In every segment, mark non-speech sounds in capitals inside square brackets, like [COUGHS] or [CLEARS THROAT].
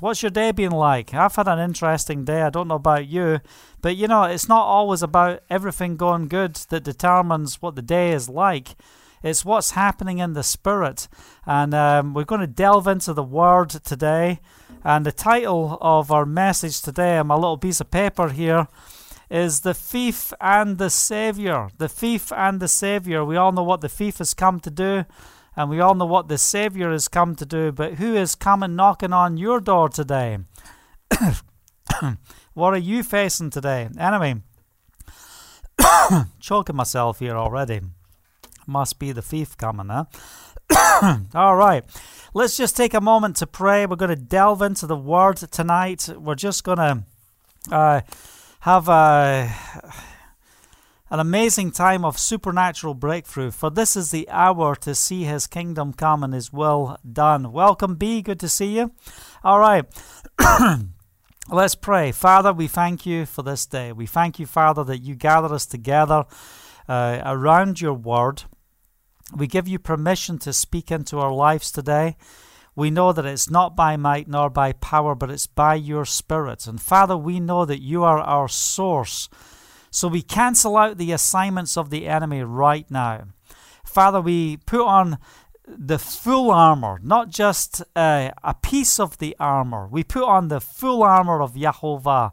What's your day been like? I've had an interesting day. I don't know about you, but you know, it's not always about everything going good that determines what the day is like. It's what's happening in the spirit. And um, we're going to delve into the word today. And the title of our message today on my little piece of paper here is The Thief and the Savior. The Thief and the Savior. We all know what the thief has come to do and we all know what the Savior has come to do, but who is coming knocking on your door today? [COUGHS] what are you facing today? Anyway, [COUGHS] choking myself here already. Must be the thief coming, huh? [COUGHS] all right. Let's just take a moment to pray. We're going to delve into the Word tonight. We're just going to uh, have a an amazing time of supernatural breakthrough, for this is the hour to see his kingdom come and his will done. Welcome, B. Good to see you. All right. [COUGHS] Let's pray. Father, we thank you for this day. We thank you, Father, that you gather us together uh, around your word. We give you permission to speak into our lives today. We know that it's not by might nor by power, but it's by your Spirit. And Father, we know that you are our source so we cancel out the assignments of the enemy right now. Father, we put on the full armor, not just a piece of the armor. We put on the full armor of Jehovah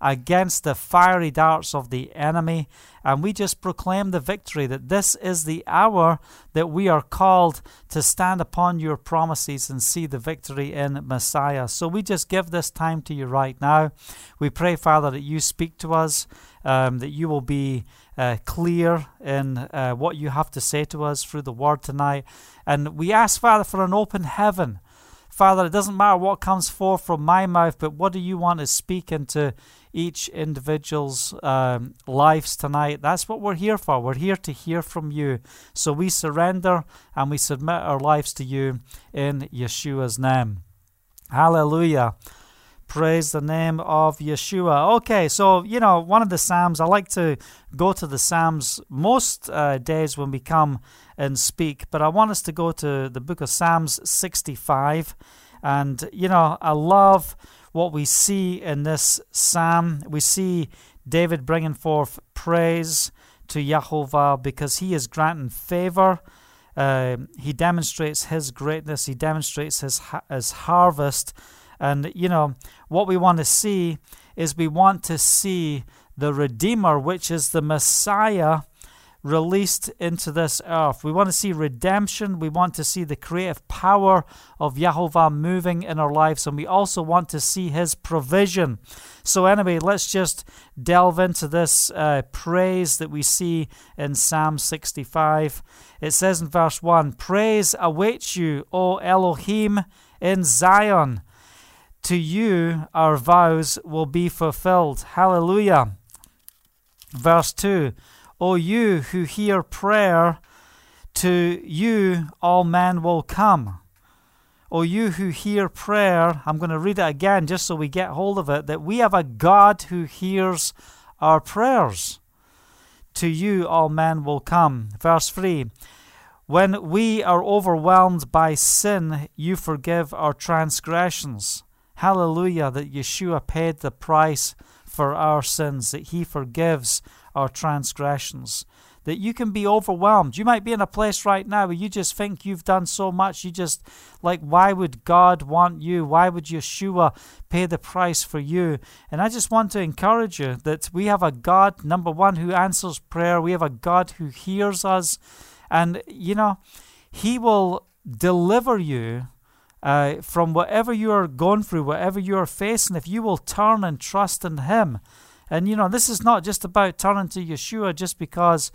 against the fiery darts of the enemy. And we just proclaim the victory that this is the hour that we are called to stand upon your promises and see the victory in Messiah. So we just give this time to you right now. We pray, Father, that you speak to us um, that you will be uh, clear in uh, what you have to say to us through the word tonight. And we ask, Father, for an open heaven. Father, it doesn't matter what comes forth from my mouth, but what do you want to speak into each individual's um, lives tonight? That's what we're here for. We're here to hear from you. So we surrender and we submit our lives to you in Yeshua's name. Hallelujah. Praise the name of Yeshua. Okay, so, you know, one of the Psalms, I like to go to the Psalms most uh, days when we come and speak, but I want us to go to the book of Psalms 65. And, you know, I love what we see in this psalm. We see David bringing forth praise to Jehovah because he is granting favor. Uh, he demonstrates his greatness, he demonstrates his, his harvest and, you know, what we want to see is we want to see the Redeemer, which is the Messiah, released into this earth. We want to see redemption. We want to see the creative power of Yahovah moving in our lives. And we also want to see his provision. So, anyway, let's just delve into this uh, praise that we see in Psalm 65. It says in verse 1 Praise awaits you, O Elohim, in Zion to you our vows will be fulfilled. Hallelujah. Verse 2 O you who hear prayer, to you all men will come. O you who hear prayer, I'm going to read it again just so we get hold of it, that we have a God who hears our prayers. To you all men will come. Verse 3 When we are overwhelmed by sin, you forgive our transgressions. Hallelujah, that Yeshua paid the price for our sins, that He forgives our transgressions. That you can be overwhelmed. You might be in a place right now where you just think you've done so much. You just, like, why would God want you? Why would Yeshua pay the price for you? And I just want to encourage you that we have a God, number one, who answers prayer. We have a God who hears us. And, you know, He will deliver you uh, from whatever you are going through, whatever you are facing, if you will turn and trust in Him. And you know, this is not just about turning to Yeshua just because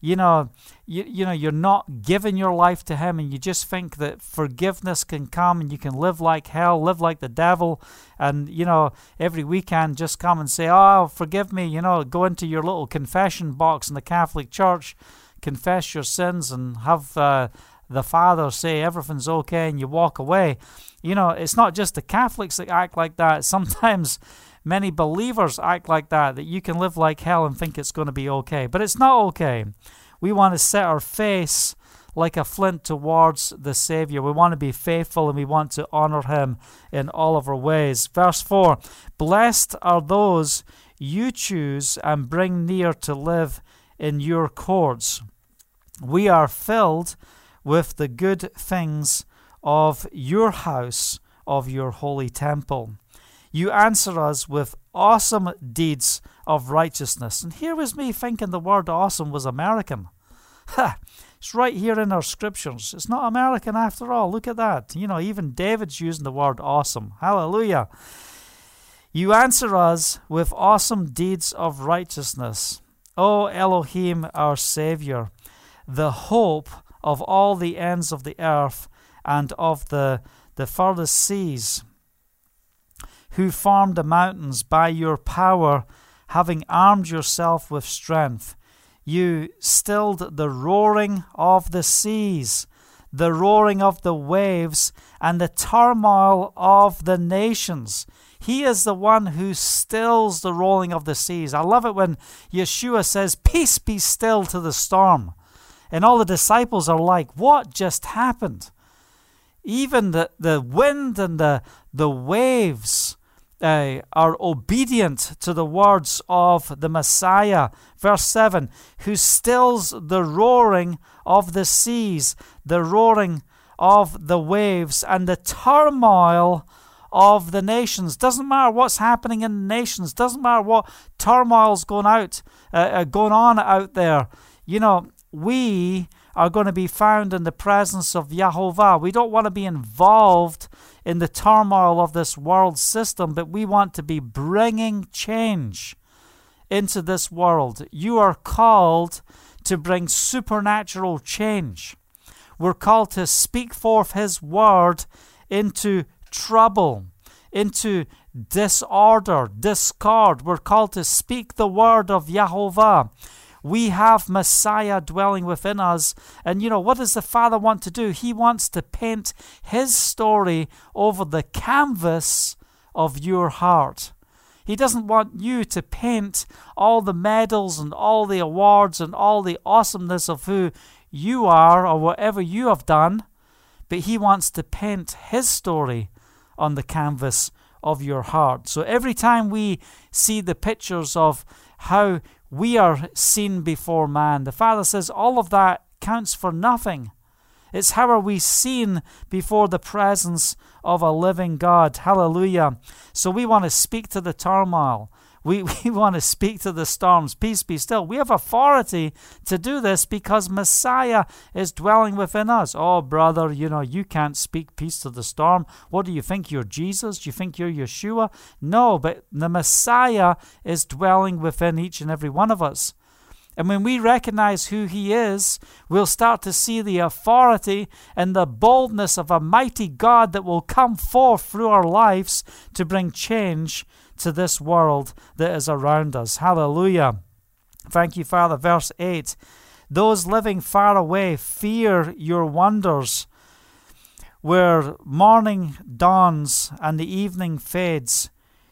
you know you, you know you're not giving your life to him and you just think that forgiveness can come and you can live like hell live like the devil and you know every weekend just come and say oh forgive me you know go into your little confession box in the catholic church confess your sins and have uh, the Father say everything's okay and you walk away. You know, it's not just the Catholics that act like that. [LAUGHS] Sometimes many believers act like that, that you can live like hell and think it's going to be okay. But it's not okay. We want to set our face like a flint towards the Savior. We want to be faithful and we want to honor him in all of our ways. Verse 4 Blessed are those you choose and bring near to live in your courts. We are filled with the good things of your house, of your holy temple. You answer us with awesome deeds of righteousness. And here was me thinking the word awesome was American. [LAUGHS] Ha! It's right here in our scriptures. It's not American after all. Look at that. You know, even David's using the word awesome. Hallelujah. You answer us with awesome deeds of righteousness. O Elohim, our Savior, the hope of all the ends of the earth and of the, the furthest seas, who formed the mountains by your power, having armed yourself with strength you stilled the roaring of the seas, the roaring of the waves, and the turmoil of the nations. He is the one who stills the rolling of the seas. I love it when Yeshua says, Peace be still to the storm. And all the disciples are like, What just happened? Even the, the wind and the, the waves uh, are obedient to the words of the Messiah. Verse 7 Who stills the roaring of the seas, the roaring of the waves, and the turmoil of the nations. Doesn't matter what's happening in the nations, doesn't matter what turmoil's going out, uh, uh, going on out there. You know, we are going to be found in the presence of Yahovah. We don't want to be involved in the turmoil of this world system, but we want to be bringing change into this world. You are called to bring supernatural change. We're called to speak forth His word into trouble, into disorder, discord. We're called to speak the word of Yahovah. We have Messiah dwelling within us. And you know, what does the Father want to do? He wants to paint His story over the canvas of your heart. He doesn't want you to paint all the medals and all the awards and all the awesomeness of who you are or whatever you have done, but He wants to paint His story on the canvas of your heart. So every time we see the pictures of how we are seen before man. The Father says all of that counts for nothing. It's how are we seen before the presence of a living God. Hallelujah. So we want to speak to the turmoil. We, [LAUGHS] we want to speak to the storms. Peace be still. We have authority to do this because Messiah is dwelling within us. Oh, brother, you know, you can't speak peace to the storm. What do you think? You're Jesus? Do you think you're Yeshua? No, but the Messiah is dwelling within each and every one of us. And when we recognize who He is, we'll start to see the authority and the boldness of a mighty God that will come forth through our lives to bring change to this world that is around us. Hallelujah. Thank you, Father. Verse 8 Those living far away fear your wonders. Where morning dawns and the evening fades,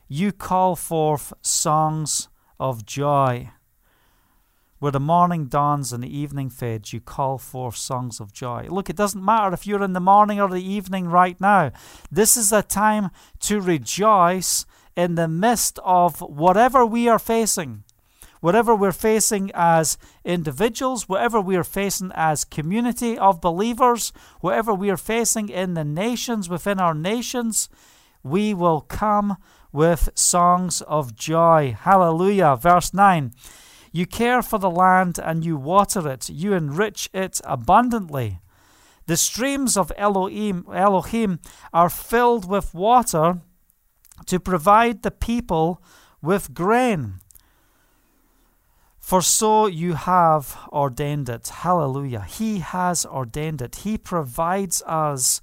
you call forth songs of joy. Where the morning dawns and the evening fades, you call forth songs of joy. Look, it doesn't matter if you're in the morning or the evening right now. This is a time to rejoice in the midst of whatever we are facing, whatever we're facing as individuals, whatever we are facing as community of believers, whatever we are facing in the nations, within our nations, we will come with songs of joy. Hallelujah. Verse 9 You care for the land and you water it, you enrich it abundantly. The streams of Elohim, Elohim are filled with water to provide the people with grain. For so you have ordained it. Hallelujah. He has ordained it. He provides us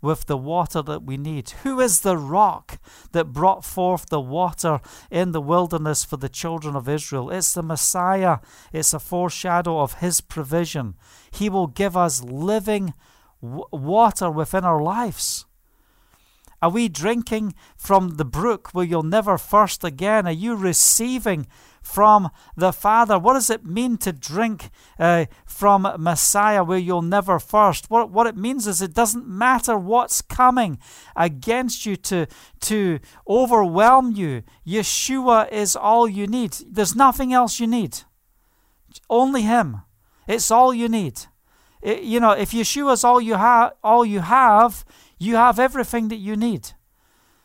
with the water that we need. Who is the rock that brought forth the water in the wilderness for the children of Israel? It's the Messiah. It's a foreshadow of His provision. He will give us living w- water within our lives. Are we drinking from the brook where you'll never thirst again? Are you receiving from the Father. What does it mean to drink uh, from Messiah where you'll never thirst? What, what it means is it doesn't matter what's coming against you to, to overwhelm you. Yeshua is all you need. There's nothing else you need. Only Him. It's all you need. It, you know, if Yeshua's all you have, all you have, you have everything that you need.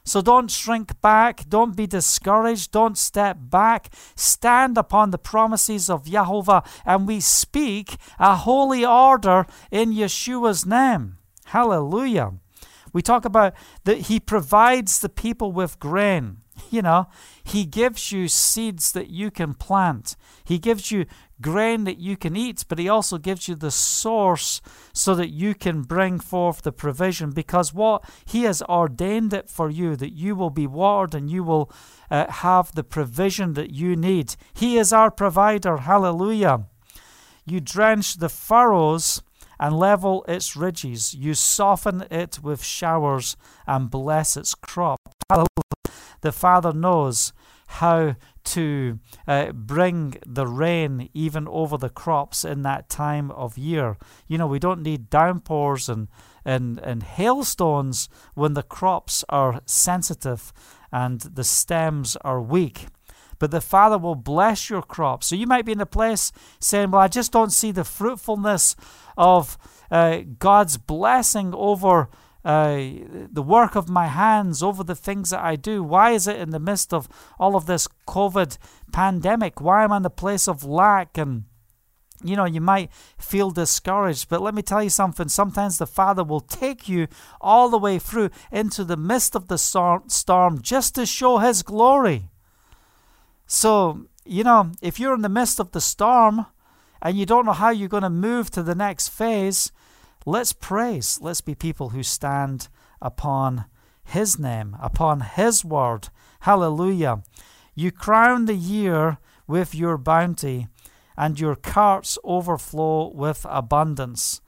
So don't shrink back, don't be discouraged, don't step back. Stand upon the promises of Jehovah, and we speak a holy order in Yeshua's name. Hallelujah. We talk about that He provides the people with grain. [LAUGHS] You know, He gives you seeds that you can plant, He gives you grain that you can eat, but He also gives you the source so that you can bring forth the provision. Because what He has ordained it for you, that you will be watered and you will uh, have the provision that you need. He is our provider. Hallelujah. You drench the furrows and level its ridges. You soften it with showers and bless its crop. Hallelujah. The Father knows how to uh, bring the rain even over the crops in that time of year. You know, we don't need downpours and, and, and hailstones when the crops are sensitive and the stems are weak. But the Father will bless your crops. So you might be in a place saying, Well, I just don't see the fruitfulness of uh, God's blessing over uh, the work of my hands, over the things that I do? Why is it in the midst of all of this COVID pandemic? Why am I in the place of lack? And, you know, you might feel discouraged, but let me tell you something. Sometimes the Father will take you all the way through into the midst of the storm just to show His glory. So, you know, if you're in the midst of the storm and you don't know how you're going to move to the next phase, Let's praise. Let's be people who stand upon His name, upon His word. Hallelujah. You crown the year with your bounty, and your carts overflow with abundance.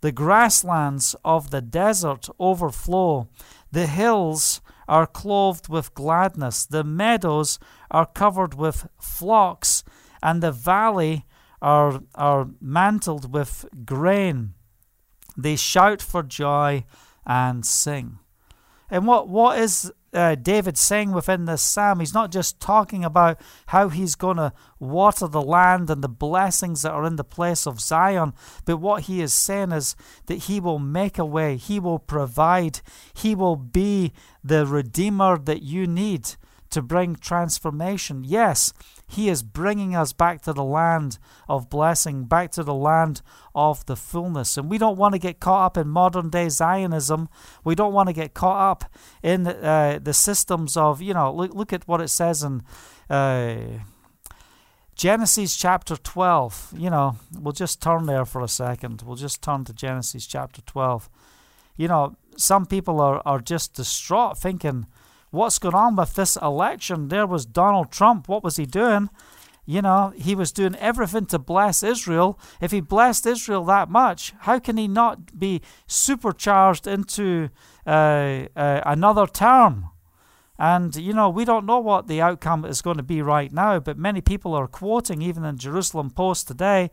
The grasslands of the desert overflow. The hills are clothed with gladness. The meadows are covered with flocks, and the valley are, are mantled with grain. They shout for joy and sing. And what, what is uh, David saying within this psalm? He's not just talking about how he's going to water the land and the blessings that are in the place of Zion, but what he is saying is that he will make a way, he will provide, he will be the redeemer that you need to bring transformation. Yes, He is bringing us back to the land of blessing, back to the land of the fullness. And we don't want to get caught up in modern day Zionism. We don't want to get caught up in uh, the systems of, you know, look, look at what it says in. Uh, Genesis chapter 12. You know, we'll just turn there for a second. We'll just turn to Genesis chapter 12. You know, some people are, are just distraught thinking, what's going on with this election. There was Donald Trump. What was he doing? You know, he was doing everything to bless Israel. If he blessed Israel that much, how can he not be supercharged into uh, uh, another term? And, you know, we don't know what the outcome is going to be right now, but many people are quoting, even in Jerusalem Post today,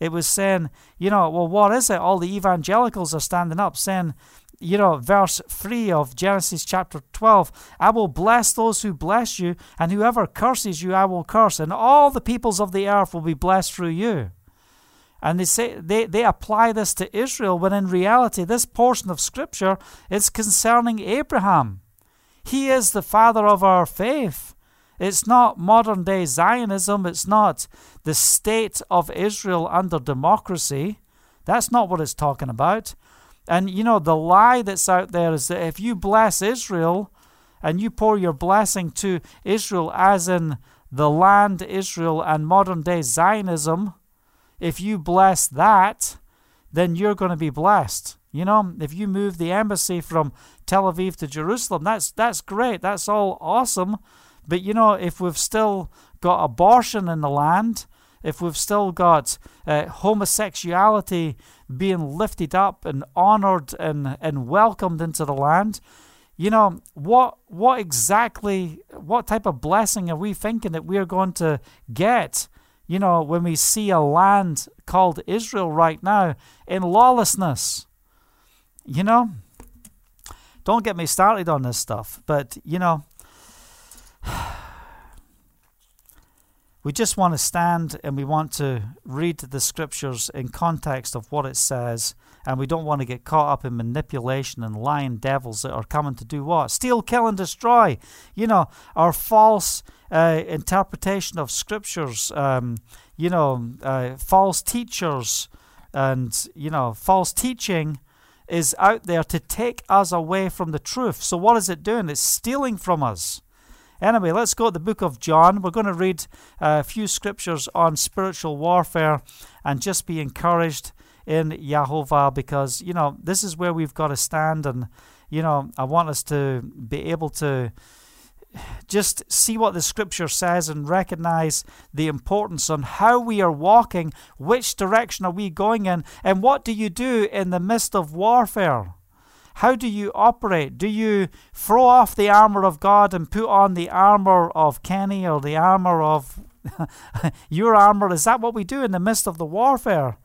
it was saying, you know, well, what is it? All the evangelicals are standing up saying, you know, verse 3 of Genesis chapter 12 I will bless those who bless you, and whoever curses you, I will curse, and all the peoples of the earth will be blessed through you. And they say they, they apply this to Israel when in reality this portion of scripture is concerning Abraham. He is the father of our faith. It's not modern day Zionism, it's not the state of Israel under democracy. That's not what it's talking about. And you know, the lie that's out there is that if you bless Israel and you pour your blessing to Israel, as in the land Israel and modern day Zionism, if you bless that, then you're going to be blessed. You know, if you move the embassy from Tel Aviv to Jerusalem, that's that's great. That's all awesome. But you know, if we've still got abortion in the land, if we've still got uh, homosexuality being lifted up and honored and, and welcomed into the land, you know what what exactly what type of blessing are we thinking that we're going to get? You know, when we see a land called Israel right now in lawlessness. You know, don't get me started on this stuff, but you know, we just want to stand and we want to read the scriptures in context of what it says and we don't want to get caught up in manipulation and lying devils that are coming to do what? Steal kill and destroy. You know our false uh, interpretation of scriptures um, you know uh, false teachers and you know false teaching is out there to take us away from the truth. So what is it doing? It's stealing from us Anyway, let's go to the book of John. We're going to read uh, a few scriptures on spiritual warfare and just be encouraged in Yahovah because, you know, this is where we've got to stand. And, you know, I want us to be able to just see what the scripture says and recognize the importance on how we are walking, which direction are we going in, and what do you do in the midst of warfare? How do you operate? Do you throw off the armor of God and put on the armor of Kenny or the armor of [LAUGHS] your armor? Is that what we do in the midst of the warfare?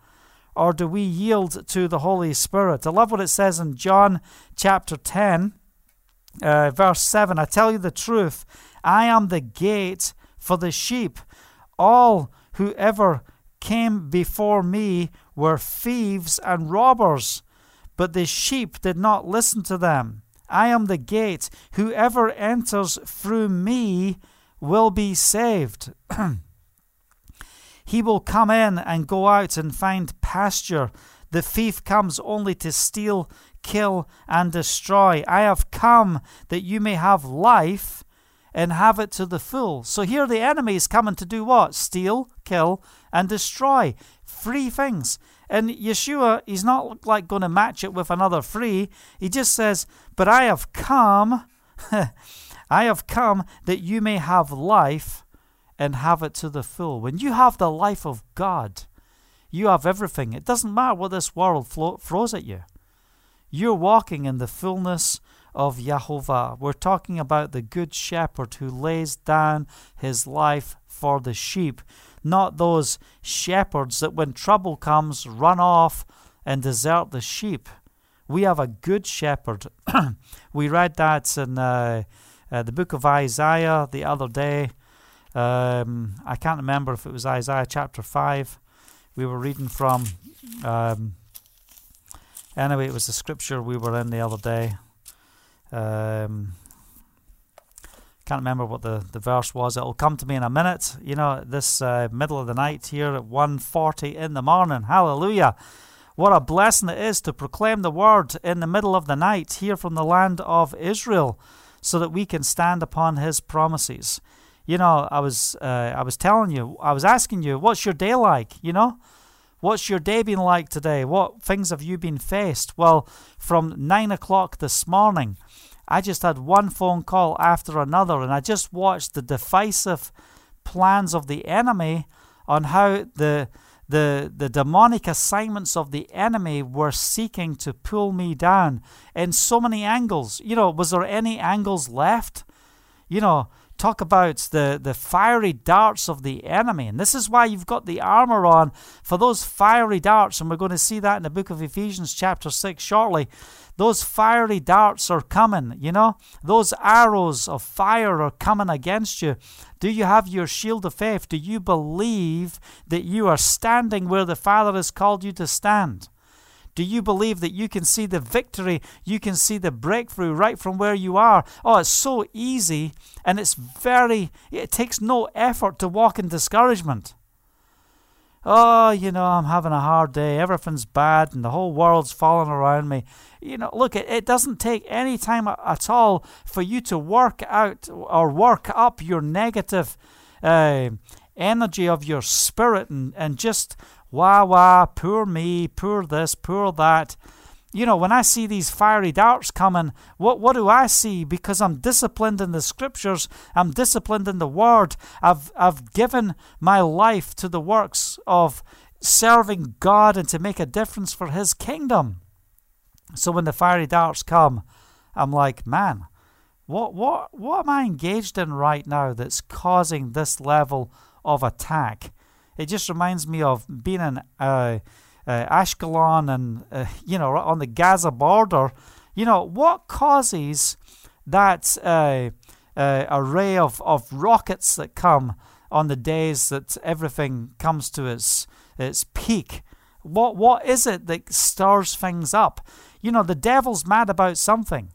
Or do we yield to the Holy Spirit? I love what it says in John chapter 10, uh, verse 7. I tell you the truth, I am the gate for the sheep. All who ever came before me were thieves and robbers but the sheep did not listen to them. I am the gate. Whoever enters through me will be saved. [CLEARS THROAT] he will come in and go out and find pasture. The thief comes only to steal, kill, and destroy. I have come that you may have life and have it to the full. So here the enemy is coming to do what? Steal, kill, and destroy. Three things. And Yeshua, he's not like going to match it with another three. He just says, But I have come, [LAUGHS] I have come that you may have life and have it to the full. When you have the life of God, you have everything. It doesn't matter what this world flo- throws at you. You're walking in the fullness of Yahovah. We're talking about the good shepherd who lays down his life for the sheep not those shepherds that when trouble comes run off and desert the sheep. We have a good shepherd. [COUGHS] we read that in uh, uh, the book of Isaiah the other day. Um, I can't remember if it was Isaiah chapter 5 we were reading from. Um, anyway, it was the scripture we were in the other day. Um, can't remember what the, the verse was. It'll come to me in a minute. You know, this uh, middle of the night here at 1.40 in the morning. Hallelujah. What a blessing it is to proclaim the word in the middle of the night here from the land of Israel so that we can stand upon his promises. You know, I was uh, I was telling you, I was asking you, what's your day like? You know, what's your day been like today? What things have you been faced? Well, from nine o'clock this morning, I just had one phone call after another, and I just watched the divisive plans of the enemy on how the the the demonic assignments of the enemy were seeking to pull me down in so many angles. You know, was there any angles left? You know, talk about the, the fiery darts of the enemy. And this is why you've got the armor on for those fiery darts. And we're going to see that in the book of Ephesians, chapter 6, shortly. Those fiery darts are coming, you know? Those arrows of fire are coming against you. Do you have your shield of faith? Do you believe that you are standing where the Father has called you to stand? Do you believe that you can see the victory? You can see the breakthrough right from where you are? Oh, it's so easy and it's very, it takes no effort to walk in discouragement oh, you know, I'm having a hard day, everything's bad, and the whole world's falling around me. You know, look, it, it doesn't take any time at all for you to work out or work up your negative uh, energy of your spirit and, and just wah wah, poor me, poor this, poor that you know, when I see these fiery darts coming, what, what do I see? Because I'm disciplined in the scriptures, I'm disciplined in the word, I've, I've given my life to the works of serving God and to make a difference for His kingdom. So when the fiery darts come, I'm like, man, What, what, what am I engaged in right now that's causing this level of attack? It just reminds me of being in uh, uh, Ashkelon and, uh, [LAUGHS] you know, on the Gaza border. You know, what causes that uh, uh, array of, of rockets that come on the days that everything comes to its, its peak? What, what is it that stirs things up? You know, the devil's mad about something.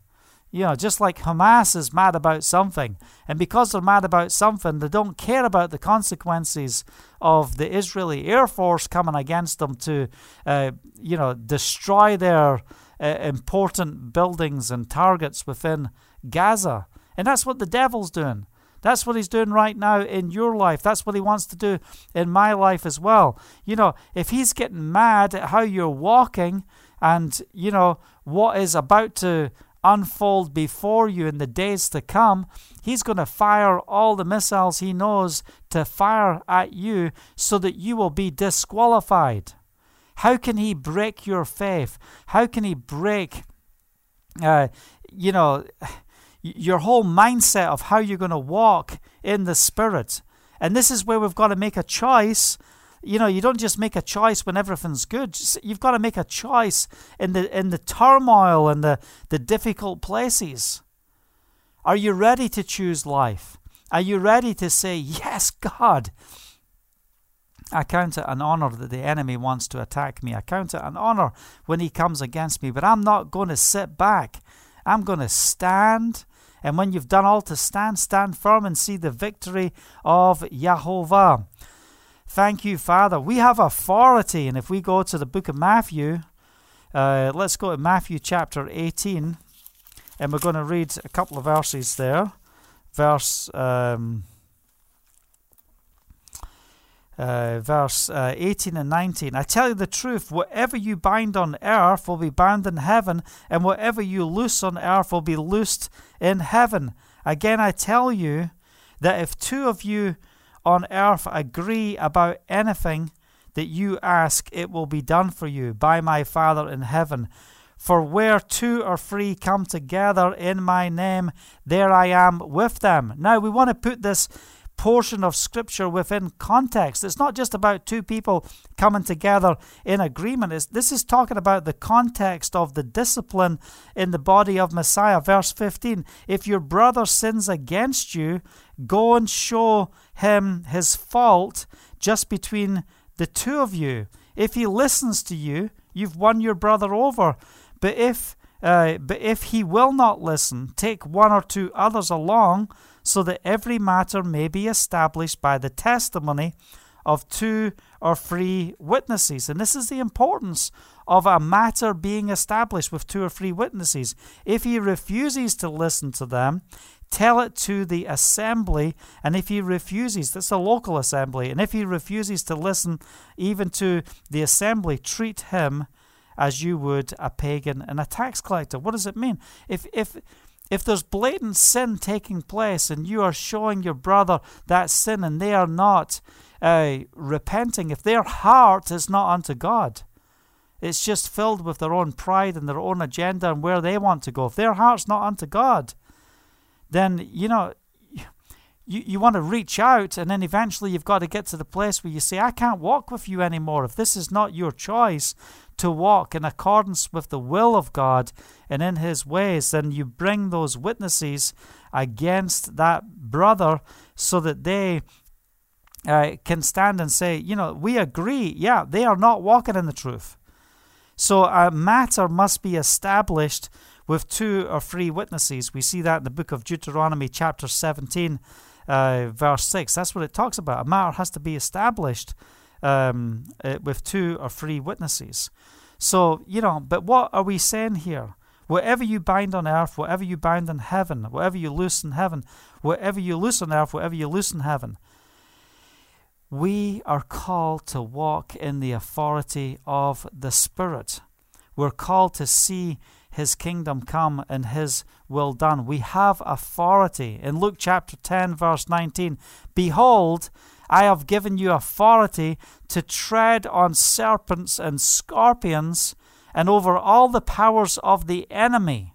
You know, just like Hamas is mad about something. And because they're mad about something, they don't care about the consequences of the Israeli Air Force coming against them to, uh, you know, destroy their uh, important buildings and targets within Gaza. And that's what the devil's doing. That's what he's doing right now in your life. That's what he wants to do in my life as well. You know, if he's getting mad at how you're walking and, you know, what is about to unfold before you in the days to come, he's going to fire all the missiles he knows to fire at you so that you will be disqualified. How can he break your faith? How can he break, uh, you know, your whole mindset of how you're going to walk in the Spirit? And this is where we've got to make a choice you know, you don't just make a choice when everything's good. You've got to make a choice in the in the turmoil and the, the difficult places. Are you ready to choose life? Are you ready to say, Yes, God? I count it an honor that the enemy wants to attack me. I count it an honor when he comes against me, but I'm not going to sit back. I'm going to stand. And when you've done all to stand, stand firm and see the victory of Yahovah. Thank you, Father. We have authority. And if we go to the book of Matthew, uh, let's go to Matthew chapter 18, and we're going to read a couple of verses there. Verse. Um, uh, verse uh, 18 and 19. I tell you the truth, whatever you bind on earth will be bound in heaven, and whatever you loose on earth will be loosed in heaven. Again, I tell you that if two of you on earth agree about anything that you ask, it will be done for you by my Father in heaven. For where two or three come together in my name, there I am with them. Now, we want to put this portion of Scripture within context. It's not just about two people coming together in agreement. It's, this is talking about the context of the discipline in the body of Messiah. Verse 15 If your brother sins against you, go and show him his fault just between the two of you. If he listens to you, you've won your brother over. But if uh, but if he will not listen, take one or two others along, so that every matter may be established by the testimony of two or three witnesses. And this is the importance of a matter being established with two or three witnesses. If he refuses to listen to them, tell it to the assembly. And if he refuses, that's a local assembly, and if he refuses to listen even to the assembly, treat him as you would a pagan and a tax collector. What does it mean? If if if there's blatant sin taking place and you are showing your brother that sin and they are not uh, repenting, if their heart is not unto God, it's just filled with their own pride and their own agenda and where they want to go. If their heart's not unto God, then, you know, you, you want to reach out and then eventually you've got to get to the place where you say, I can't walk with you anymore. If this is not your choice, to walk in accordance with the will of God and in His ways, then you bring those witnesses against that brother so that they uh, can stand and say, you know, we agree, yeah, they are not walking in the truth. So a matter must be established with two or three witnesses. We see that in the book of Deuteronomy, chapter 17, uh, verse 6. That's what it talks about. A matter has to be established um, uh, with two or three witnesses. So, you know, but what are we saying here? Whatever you bind on earth, whatever you bind in heaven, whatever you loose in heaven, whatever you loose on earth, whatever you loose in heaven. We are called to walk in the authority of the Spirit. We're called to see His kingdom come and His will done. We have authority. In Luke chapter 10, verse 19, Behold, I have given you authority to tread on serpents and scorpions and over all the powers of the enemy,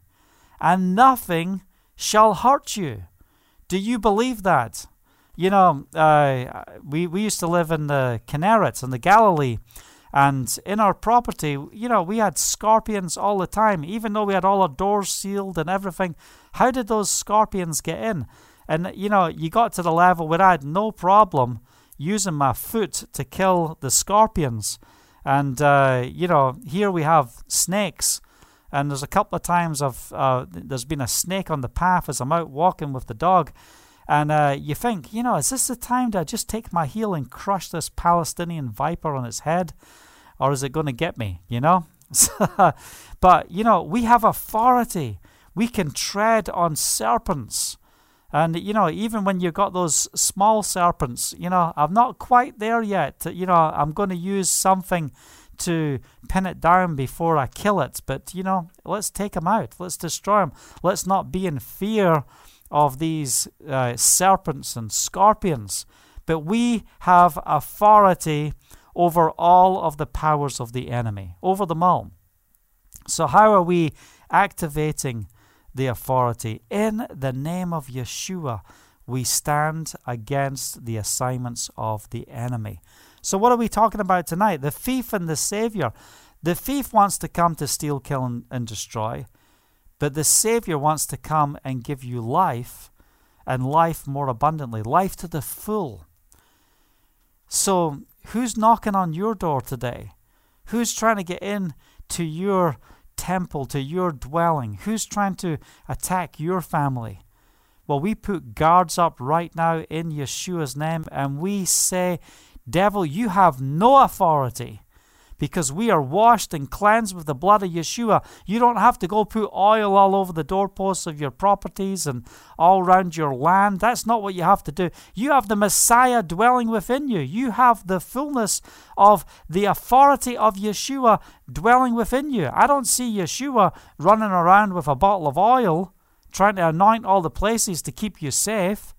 and nothing shall hurt you. Do you believe that? You know, uh, we, we used to live in the Kinneret in the Galilee, and in our property, you know, we had scorpions all the time, even though we had all our doors sealed and everything. How did those scorpions get in? And, you know, you got to the level where I had no problem using my foot to kill the scorpions. And, uh, you know, here we have snakes. And there's a couple of times I've, uh, there's been a snake on the path as I'm out walking with the dog. And uh, you think, you know, is this the time to just take my heel and crush this Palestinian viper on its head? Or is it going to get me, you know? [LAUGHS] but, you know, we have authority. We can tread on serpents. And, you know, even when you've got those small serpents, you know, I'm not quite there yet. You know, I'm going to use something to pin it down before I kill it. But, you know, let's take them out. Let's destroy them. Let's not be in fear of these uh, serpents and scorpions, but we have authority over all of the powers of the enemy, over them all. So, how are we activating the authority? In the name of Yeshua, we stand against the assignments of the enemy. So, what are we talking about tonight? The thief and the Savior. The thief wants to come to steal, kill, and, and destroy. But the Savior wants to come and give you life and life more abundantly, life to the full. So, who's knocking on your door today? Who's trying to get in to your temple, to your dwelling? Who's trying to attack your family? Well, we put guards up right now in Yeshua's name and we say, Devil, you have no authority because we are washed and cleansed with the blood of Yeshua. You don't have to go put oil all over the doorposts of your properties and all around your land. That's not what you have to do. You have the Messiah dwelling within you. You have the fullness of the authority of Yeshua dwelling within you. I don't see Yeshua running around with a bottle of oil trying to anoint all the places to keep you safe.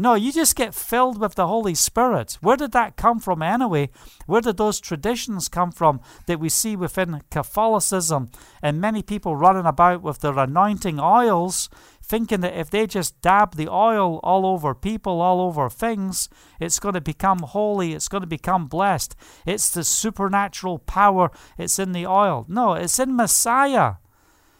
No, you just get filled with the Holy Spirit. Where did that come from anyway? Where did those traditions come from that we see within Catholicism and many people running about with their anointing oils, thinking that if they just dab the oil all over people, all over things, it's going to become holy, it's going to become blessed. It's the supernatural power, it's in the oil. No, it's in Messiah.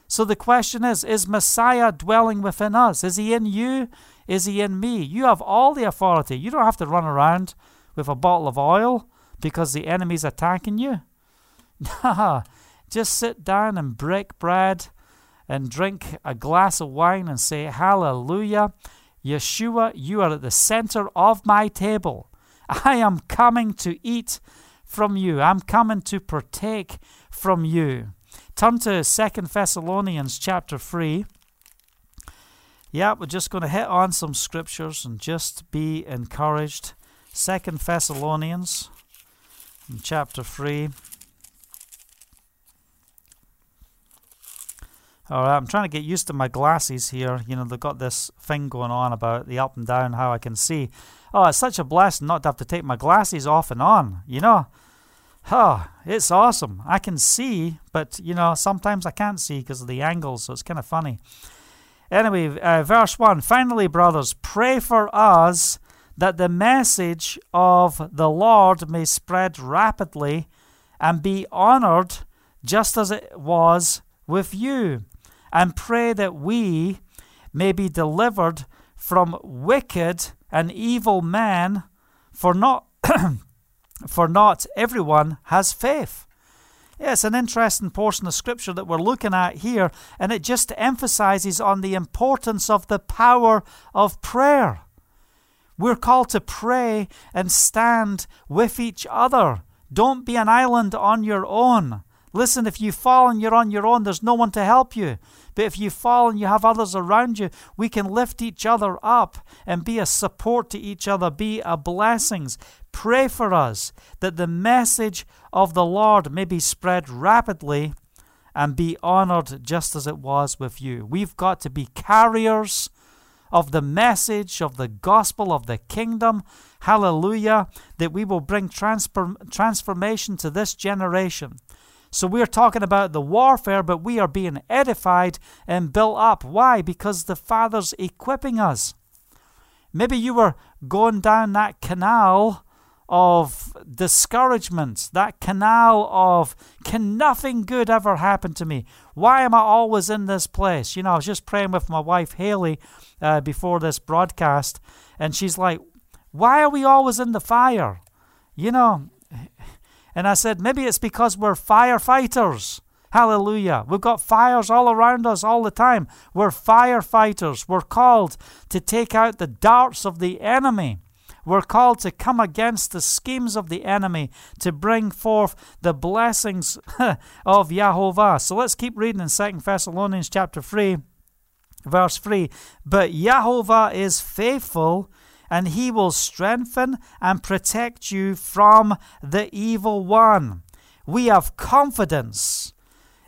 So the question is Is Messiah dwelling within us? Is he in you? Is he in me? You have all the authority. You don't have to run around with a bottle of oil because the enemy's attacking you. [LAUGHS] Nah, just sit down and break bread and drink a glass of wine and say, Hallelujah. Yeshua, you are at the center of my table. I am coming to eat from you. I'm coming to partake from you. Turn to Second Thessalonians chapter 3. Yeah, we're just going to hit on some scriptures and just be encouraged. Second Thessalonians chapter 3. All right, I'm trying to get used to my glasses here. You know, they've got this thing going on about the up and down, how I can see. Oh, it's such a blessing not to have to take my glasses off and on, you know. Oh, it's awesome. I can see, but, you know, sometimes I can't see because of the angles, so it's kind of funny. Anyway, uh, verse 1 Finally, brothers, pray for us that the message of the Lord may spread rapidly and be honored just as it was with you, and pray that we may be delivered from wicked and evil men, for not [COUGHS] for not everyone has faith. It's an interesting portion of scripture that we're looking at here, and it just emphasizes on the importance of the power of prayer. We're called to pray and stand with each other. Don't be an island on your own. Listen, if you fall and you're on your own, there's no one to help you. But if you fall and you have others around you, we can lift each other up and be a support to each other, be a blessings. Pray for us that the message of the Lord may be spread rapidly and be honored just as it was with you. We've got to be carriers of the message of the gospel of the kingdom. Hallelujah. That we will bring transform- transformation to this generation. So we're talking about the warfare, but we are being edified and built up. Why? Because the Father's equipping us. Maybe you were going down that canal of discouragement, that canal of can nothing good ever happen to me? Why am I always in this place? You know, I was just praying with my wife Haley uh, before this broadcast, and she's like, Why are we always in the fire? You know, and I said, Maybe it's because we're firefighters. Hallelujah. We've got fires all around us all the time. We're firefighters. We're called to take out the darts of the enemy. We're called to come against the schemes of the enemy to bring forth the blessings [LAUGHS] of Yahovah. So let's keep reading in 2 Thessalonians chapter 3, verse 3. But Yahovah is faithful and he will strengthen and protect you from the evil one. We have confidence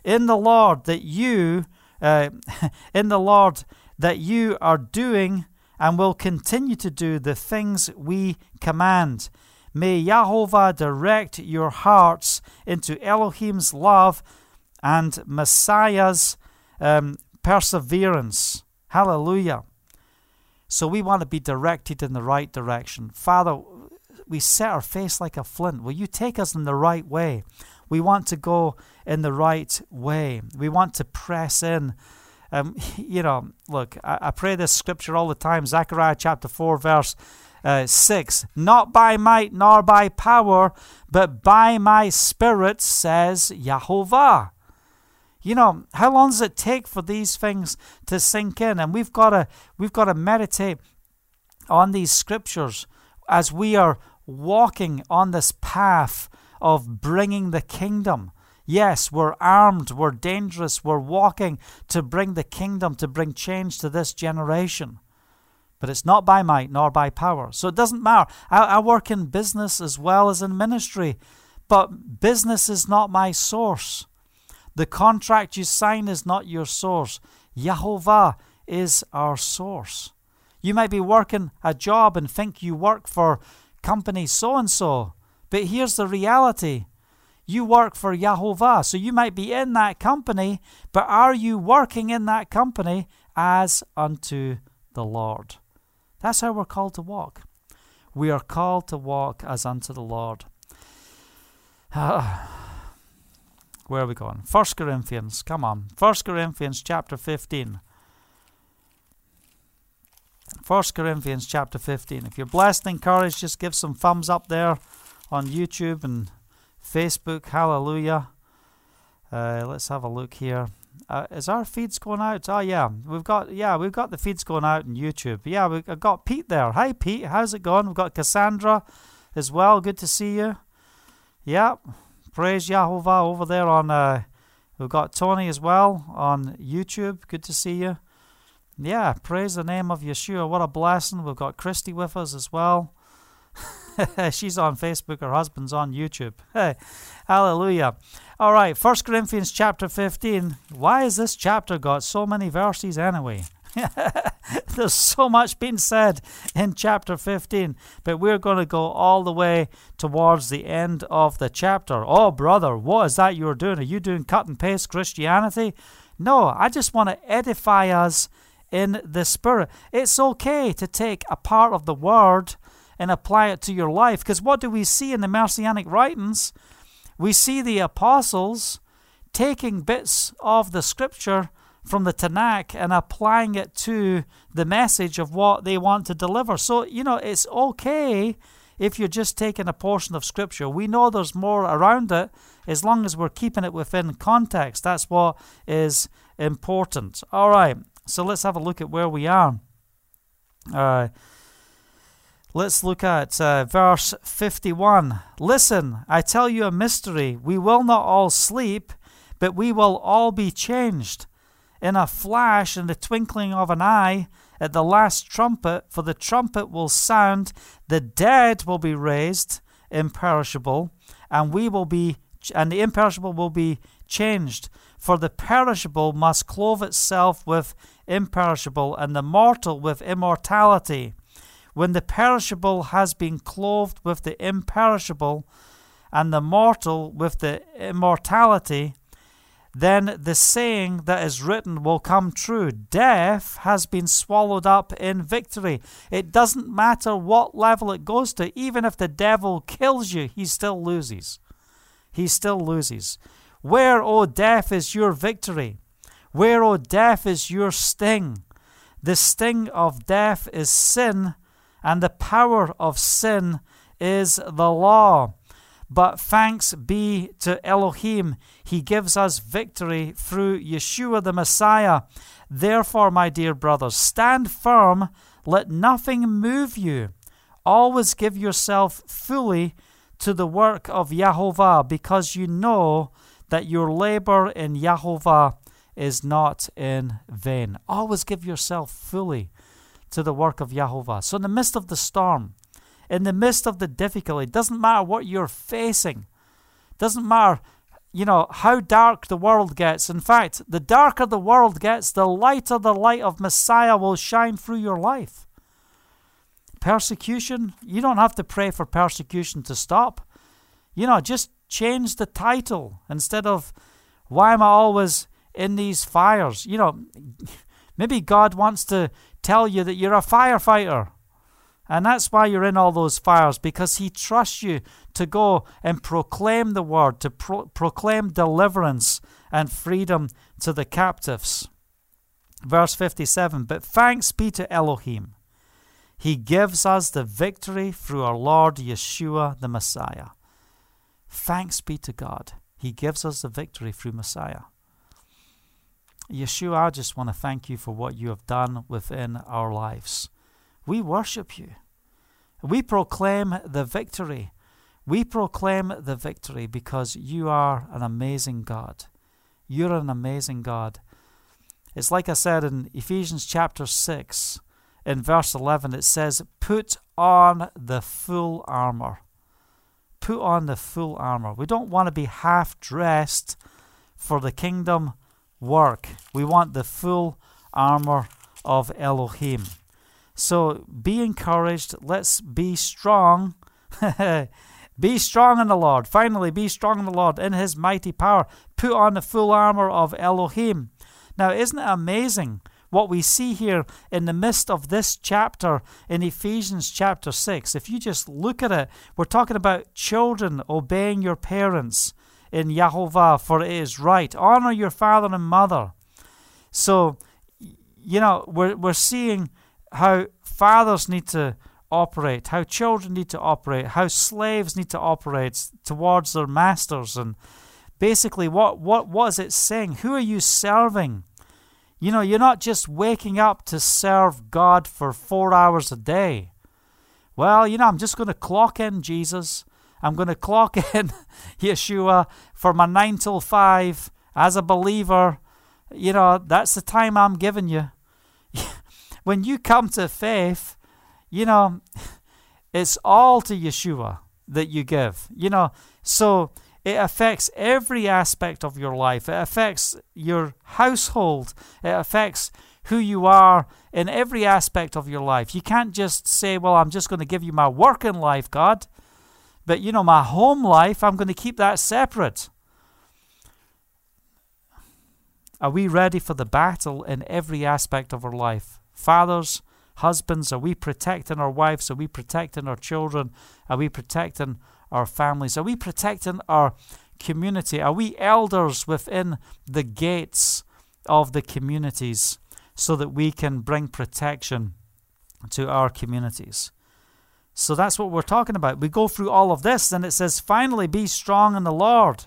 in the Lord that you, uh, [LAUGHS] in the Lord that you are doing and will continue to do the things we command. May Yahovah direct your hearts into Elohim's love and Messiah's um, perseverance. Hallelujah. So we want to be directed in the right direction. Father, we set our face like a flint. Will you take us in the right way? We want to go in the right way. We want to press in. Um, [LAUGHS] you know, look, I, I, pray this scripture all the time Zechariah chapter 4, verse uh, 6. Not by might nor by power, but by my spirit, says Yahovah. You know, how long does it take for these things to sink in? And we've got to we've got to meditate on these scriptures as we are walking on this path of bringing the kingdom. Yes, we're armed, we're dangerous, we're walking to bring the kingdom, to bring change to this generation. But it's not by might nor by power. So it doesn't matter. I, I work in business as well as in ministry, but business is not my source. The contract you sign is not your source. Yahovah is our source. You might be working a job and think you work for company so and so, but here's the reality you work for Yahovah. So you might be in that company, but are you working in that company as unto the Lord? That's how we're called to walk. We are called to walk as unto the Lord. [SIGHS] Ah, Where are we going? First Corinthians, come on. First Corinthians chapter 15. First Corinthians chapter 15. If you're blessed and encouraged, just give some thumbs up there on YouTube and Facebook. Hallelujah. Uh, let's have a look here. Uh, is our feeds going out? Oh yeah, we've got yeah we've got the feeds going out on YouTube. Yeah, we've got Pete there. Hi Pete, how's it going? We've got Cassandra as well. Good to see you. Yep. Praise Yahovah over there on. Uh, we've got Tony as well on YouTube. Good to see you. Yeah, praise the name of Yeshua. What a blessing. We've got Christy with us as well. [LAUGHS] She's on Facebook. Her husband's on YouTube. [LAUGHS] Hey, hallelujah. All right, First Corinthians chapter 15. Why has this chapter got so many verses anyway? [LAUGHS] There's so much being said in chapter 15, but we're going to go all the way towards the end of the chapter. Oh, brother, what is that you're doing? Are you doing cut and paste Christianity? No, I just want to edify us in the Spirit. It's okay to take a part of the Word and apply it to your life, because what do we see in the Messianic writings? We see the apostles taking bits of the Scripture from the Tanakh and applying it to the message of what they want to deliver. So, you know, it's okay if you're just taking a portion of Scripture. We know there's more around it as long as we're keeping it within context. That's what is important. All right, so let's have a look at where we are. Uh, let's look at uh, verse 51. Listen, I tell you a mystery. We will not all sleep, but we will all be changed in a flash, in the twinkling of an eye, at the last trumpet, for the trumpet will sound, the dead will be raised imperishable, and we will be and the imperishable will be changed. For the perishable must clothe itself with imperishable, and the mortal with immortality. When the perishable has been clothed with the imperishable, and the mortal with the immortality, then the saying that is written will come true. Death has been swallowed up in victory. It doesn't matter what level it goes to, even if the devil kills you, he still loses. He still loses. Where, O death, is your victory? Where, O death, is your sting? The sting of death is sin, and the power of sin is the law. But thanks be to Elohim, He gives us victory through Yeshua the Messiah. Therefore, my dear brothers, stand firm, let nothing move you. Always give yourself fully to the work of Yahovah, because you know that your labor in Yahovah is not in vain. Always give yourself fully to the work of Yahovah. So, in the midst of the storm, in the midst of the difficulty. Doesn't matter what you're facing. Doesn't matter, you know, how dark the world gets. In fact, the darker the world gets, the lighter the light of Messiah will shine through your life. Persecution, you don't have to pray for persecution to stop. You know, just change the title instead of why am I always in these fires? You know, [LAUGHS] maybe God wants to tell you that you're a firefighter and that's why you're in all those fires, because He trusts you to go and proclaim the word, to pro- proclaim deliverance and freedom to the captives. Verse 57 But thanks be to Elohim. He gives us the victory through our Lord Yeshua the Messiah. Thanks be to God. He gives us the victory through Messiah. Yeshua, I just want to thank you for what you have done within our lives. We worship you. We proclaim the victory. We proclaim the victory because you are an amazing God. You're an amazing God. It's like I said in Ephesians chapter 6, in verse 11, it says, Put on the full armor. Put on the full armor. We don't want to be half dressed for the kingdom work. We want the full armor of Elohim. So be encouraged. Let's be strong. [LAUGHS] be strong in the Lord. Finally, be strong in the Lord in his mighty power. Put on the full armor of Elohim. Now, isn't it amazing what we see here in the midst of this chapter in Ephesians chapter 6? If you just look at it, we're talking about children obeying your parents in Yahovah, for it is right. Honor your father and mother. So, you know, we're, we're seeing how fathers need to operate, how children need to operate, how slaves need to operate towards their masters, and basically what what is it saying? Who are you serving? You know, you're not just waking up to serve God for four hours a day. Well, you know, I'm just going to clock in Jesus. I'm going to clock [LAUGHS] in Yeshua for my nine till five as a believer. You know, that's the time I'm giving you when you come to faith, you know, [LAUGHS] it's all to Yeshua that you give. You know, so it affects every aspect of your life. It affects your household. It affects who you are in every aspect of your life. You can't just say, Well, I'm just going to give you my working life, God. But, you know, my home life, I'm going to keep that separate. Are we ready for the battle in every aspect of our life? Fathers, husbands, are we protecting our wives? Are we protecting our children? Are we protecting our families? Are we protecting our community? Are we elders within the gates of the communities so that we can bring protection to our communities? So that's what we're talking about. We go through all of this, and it says, finally, be strong in the Lord.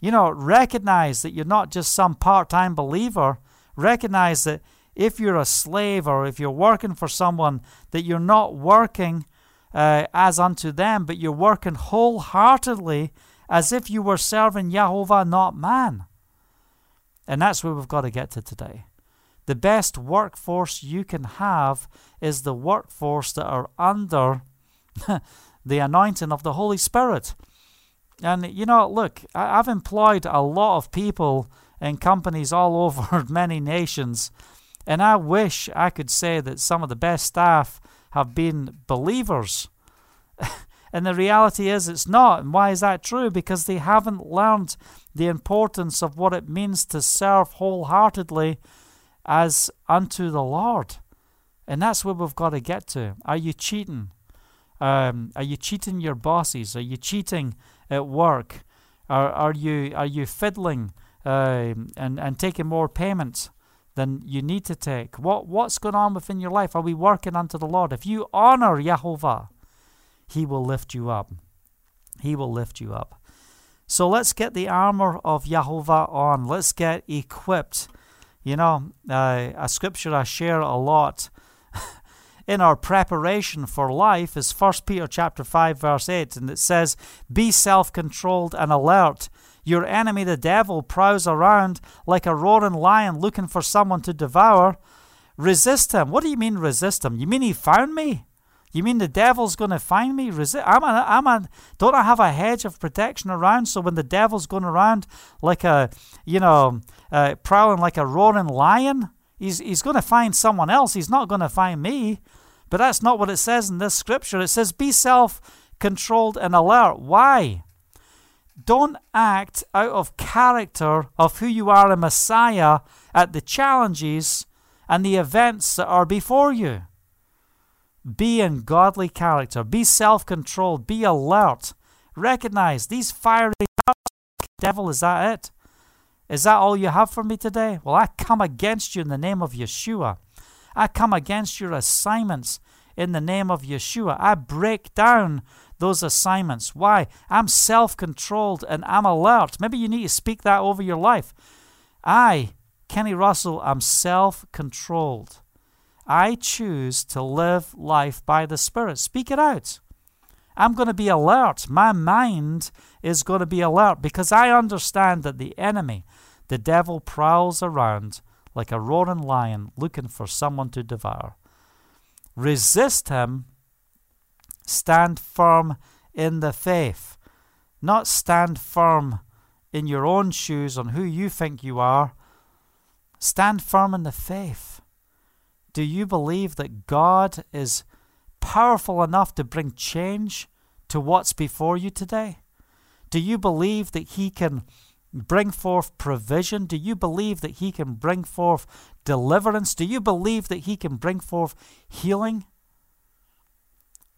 You know, recognize that you're not just some part time believer. Recognize that if you're a slave or if you're working for someone, that you're not working uh, as unto them, but you're working wholeheartedly as if you were serving Yahovah, not man. And that's where we've got to get to today. The best workforce you can have is the workforce that are under [LAUGHS] the anointing of the Holy Spirit. And you know, look, I've employed a lot of people in companies all [LAUGHS] over many nations and I wish I could say that some of the best staff have been believers. [LAUGHS] And the reality is it's not. And why is that true? Because they haven't learned the importance of what it means to serve wholeheartedly as unto the Lord. And that's where we've got to get to. Are you cheating? Um, are you cheating your bosses? Are you cheating at work? Are, are you are you fiddling uh, and and taking more payments than you need to take? What what's going on within your life? Are we working unto the Lord? If you honor Jehovah, He will lift you up. He will lift you up. So let's get the armor of Jehovah on. Let's get equipped. You know, uh, a scripture I share a lot [LAUGHS] in our preparation for life is 1 Peter chapter 5 verse 8 and it says be self-controlled and alert your enemy the devil prowls around like a roaring lion looking for someone to devour resist him what do you mean resist him you mean he found me you mean the devil's going to find me? Resi- I'm a, I'm a, don't I have a hedge of protection around? So when the devil's going around like a, you know, uh, prowling like a roaring lion, he's, he's going to find someone else. He's not going to find me. But that's not what it says in this scripture. It says, be self controlled and alert. Why? Don't act out of character of who you are a Messiah at the challenges and the events that are before you. Be in godly character. Be self controlled. Be alert. Recognize these fiery. Devil, is that it? Is that all you have for me today? Well, I come against you in the name of Yeshua. I come against your assignments in the name of Yeshua. I break down those assignments. Why? I'm self controlled and I'm alert. Maybe you need to speak that over your life. I, Kenny Russell, I'm self controlled. I choose to live life by the Spirit. Speak it out. I'm going to be alert. My mind is going to be alert because I understand that the enemy, the devil, prowls around like a roaring lion looking for someone to devour. Resist him, stand firm in the faith, not stand firm in your own shoes on who you think you are. Stand firm in the faith. Do you believe that God is powerful enough to bring change to what's before you today? Do you believe that He can bring forth provision? Do you believe that He can bring forth deliverance? Do you believe that He can bring forth healing?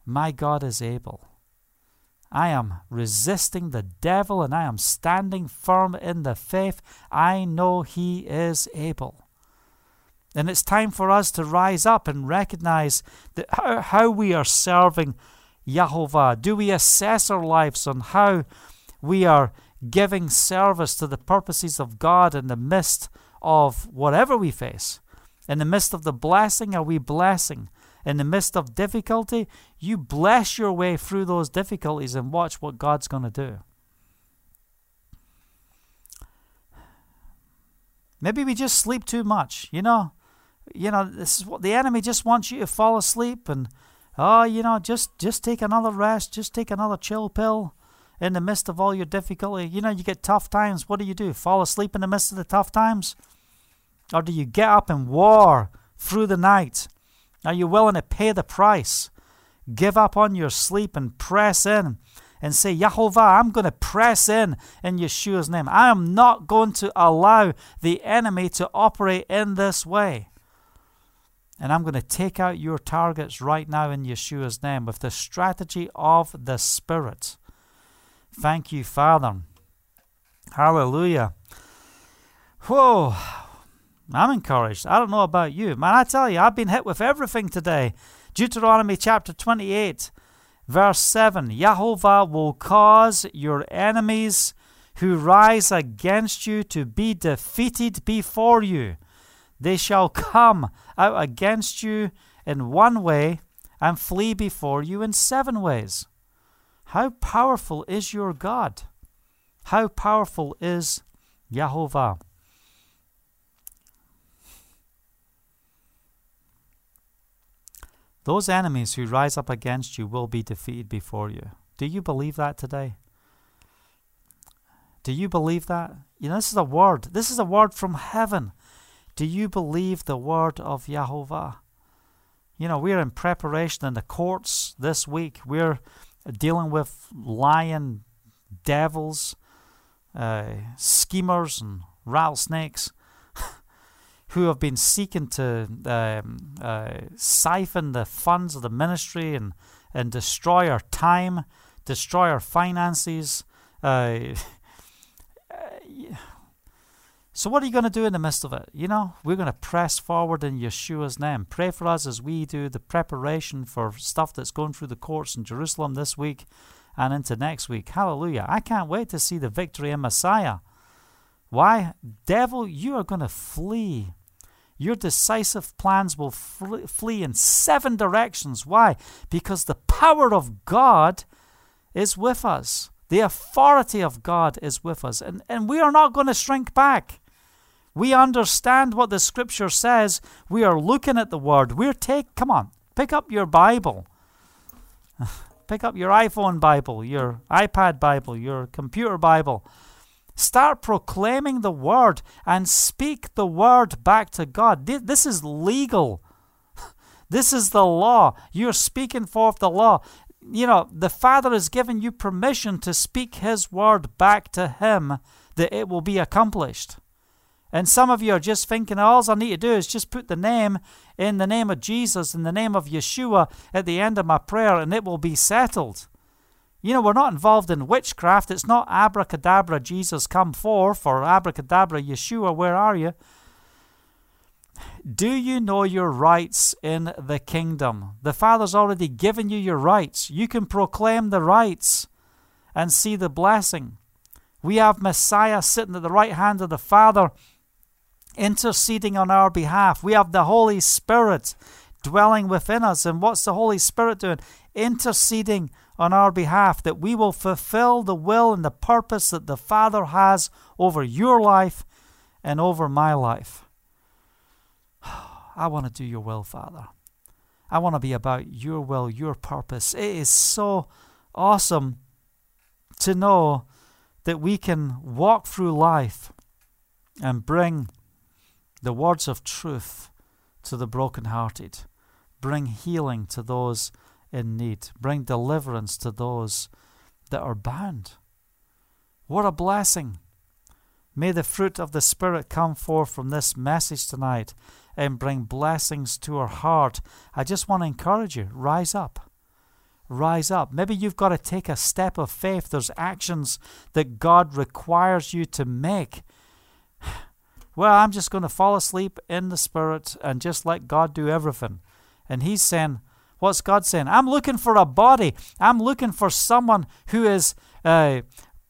My God is able. I am resisting the devil and I am standing firm in the faith. I know He is able. And it's time for us to rise up and recognize that how, how we are serving Yahovah. Do we assess our lives on how we are giving service to the purposes of God in the midst of whatever we face. In the midst of the blessing, are we blessing? In the midst of difficulty, you bless your way through those difficulties and watch what God's going to do. Maybe we just sleep too much, you know. You know, this is what the enemy just wants you to fall asleep and oh, you know, just just take another rest, just take another chill pill in the midst of all your difficulty. You know, you get tough times. What do you do? Fall asleep in the midst of the tough times? Or do you get up and war through the night? Are you willing to pay the price? Give up on your sleep and press in and say, Yahovah, I'm going to press in in Yeshua's name. I am not going to allow the enemy to operate in this way. And I'm going to take out your targets right now in Yeshua's name with the strategy of the Spirit. Thank you, Father. Hallelujah. Whoa. I'm encouraged. I don't know about you. Man, I tell you, I've been hit with everything today. Deuteronomy chapter 28, verse 7 Yahovah will cause your enemies who rise against you to be defeated before you. They shall come out against you in one way and flee before you in seven ways. How powerful is your God? How powerful is Yahovah? Those enemies who rise up against you will be defeated before you. Do you believe that today? Do you believe that? You know, this is a word. This is a word from heaven. Do you believe the word of Yahovah? You know, we're in preparation in the courts this week. We're dealing with lion devils, uh, schemers, and rattlesnakes who have been seeking to um, uh, siphon the funds of the ministry and, and destroy our time, destroy our finances. Uh, [LAUGHS] so, what are you going to do in the midst of it? You know, we're going to press forward in Yeshua's name. Pray for us as we do the preparation for stuff that's going through the courts in Jerusalem this week and into next week. Hallelujah. I can't wait to see the victory in Messiah. Why? Devil, you are going to flee. Your decisive plans will flee in seven directions. Why? Because the power of God is with us. The authority of God is with us. And, and we are not going to shrink back. We understand what the scripture says. We are looking at the word. We're take come on, pick up your Bible. [LAUGHS] pick up your iPhone Bible, your iPad Bible, your computer Bible. Start proclaiming the word and speak the word back to God. This is legal. [LAUGHS] This is the law. You're speaking forth the law. You know, the Father has given you permission to speak His word back to Him that it will be accomplished. And some of you are just thinking, all I need to do is just put the name in the name of Jesus, in the name of Yeshua at the end of my prayer, and it will be settled. You know, we're not involved in witchcraft. It's not abracadabra, Jesus come forth, or abracadabra, Yeshua, where are you? Do you know your rights in the kingdom? The Father's already given you your rights. You can proclaim the rights and see the blessing. We have Messiah sitting at the right hand of the Father interceding on our behalf. We have the Holy Spirit dwelling within us. And what's the Holy Spirit doing? Interceding on our behalf that we will fulfill the will and the purpose that the Father has over your life and over my life. [SIGHS] I want to do your will, Father. I want to be about your will, your purpose. It is so awesome to know that we can walk through life and bring the words of truth to the brokenhearted. Bring healing to those in need. Bring deliverance to those that are bound. What a blessing! May the fruit of the Spirit come forth from this message tonight and bring blessings to our heart. I just want to encourage you rise up. Rise up. Maybe you've got to take a step of faith. There's actions that God requires you to make [SIGHS] well, I'm just going to fall asleep in the Spirit and just let God do everything. And He's saying, What's God saying? I'm looking for a body. I'm looking for someone who is uh,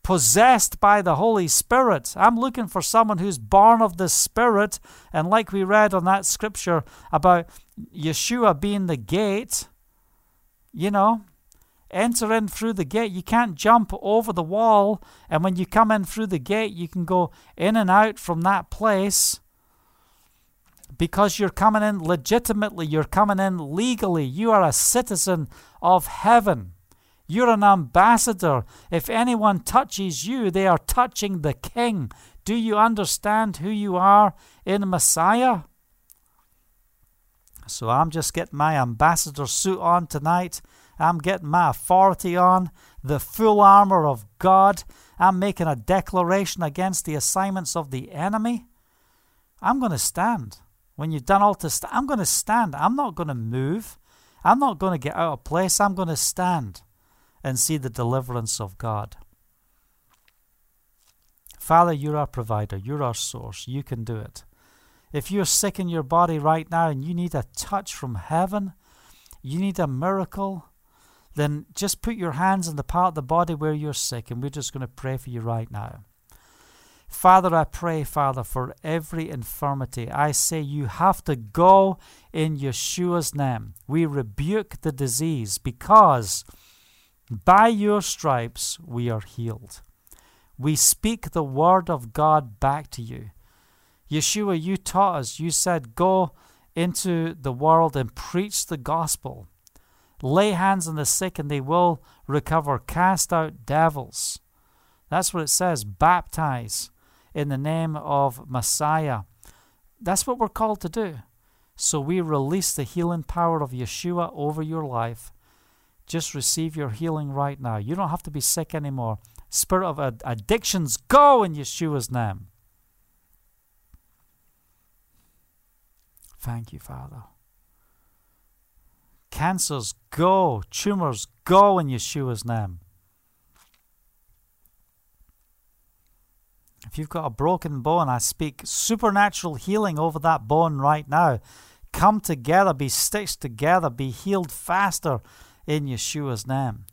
possessed by the Holy Spirit. I'm looking for someone who's born of the Spirit. And like we read on that scripture about Yeshua being the gate, you know, enter in through the gate. You can't jump over the wall, and when you come in through the gate, you can go in and out from that place because you're coming in legitimately, you're coming in legally. You are a citizen of heaven. You're an ambassador. If anyone touches you, they are touching the king. Do you understand who you are in Messiah? So I'm just getting my ambassador suit on tonight I'm getting my authority on, the full armor of God. I'm making a declaration against the assignments of the enemy. I'm going to stand. When you've done all stand, I'm going to stand. I'm not going to move. I'm not going to get out of place. I'm going to stand and see the deliverance of God. Father, you're our provider. You're our source. You can do it. If you're sick in your body right now and you need a touch from heaven, you need a miracle, then just put your hands on the part of the body where you're sick, and we're just going to pray for you right now. Father, I pray, Father, for every infirmity. I say you have to go in Yeshua's name. We rebuke the disease because by your stripes we are healed. We speak the word of God back to you. Yeshua, you taught us, you said, go into the world and preach the gospel. Lay hands on the sick and they will recover. Cast out devils. That's what it says. Baptize in the name of Messiah. That's what we're called to do. So we release the healing power of Yeshua over your life. just receive your healing right now. You don't have to be sick anymore. Spirit of ad- addictions, go in Yeshua's name. Thank you, Father. Cancers, go. Tumors, go in Yeshua's name. If you've got a broken bone, I speak supernatural healing over that bone right now. Come together, be stitched together, be healed faster in Yeshua's name.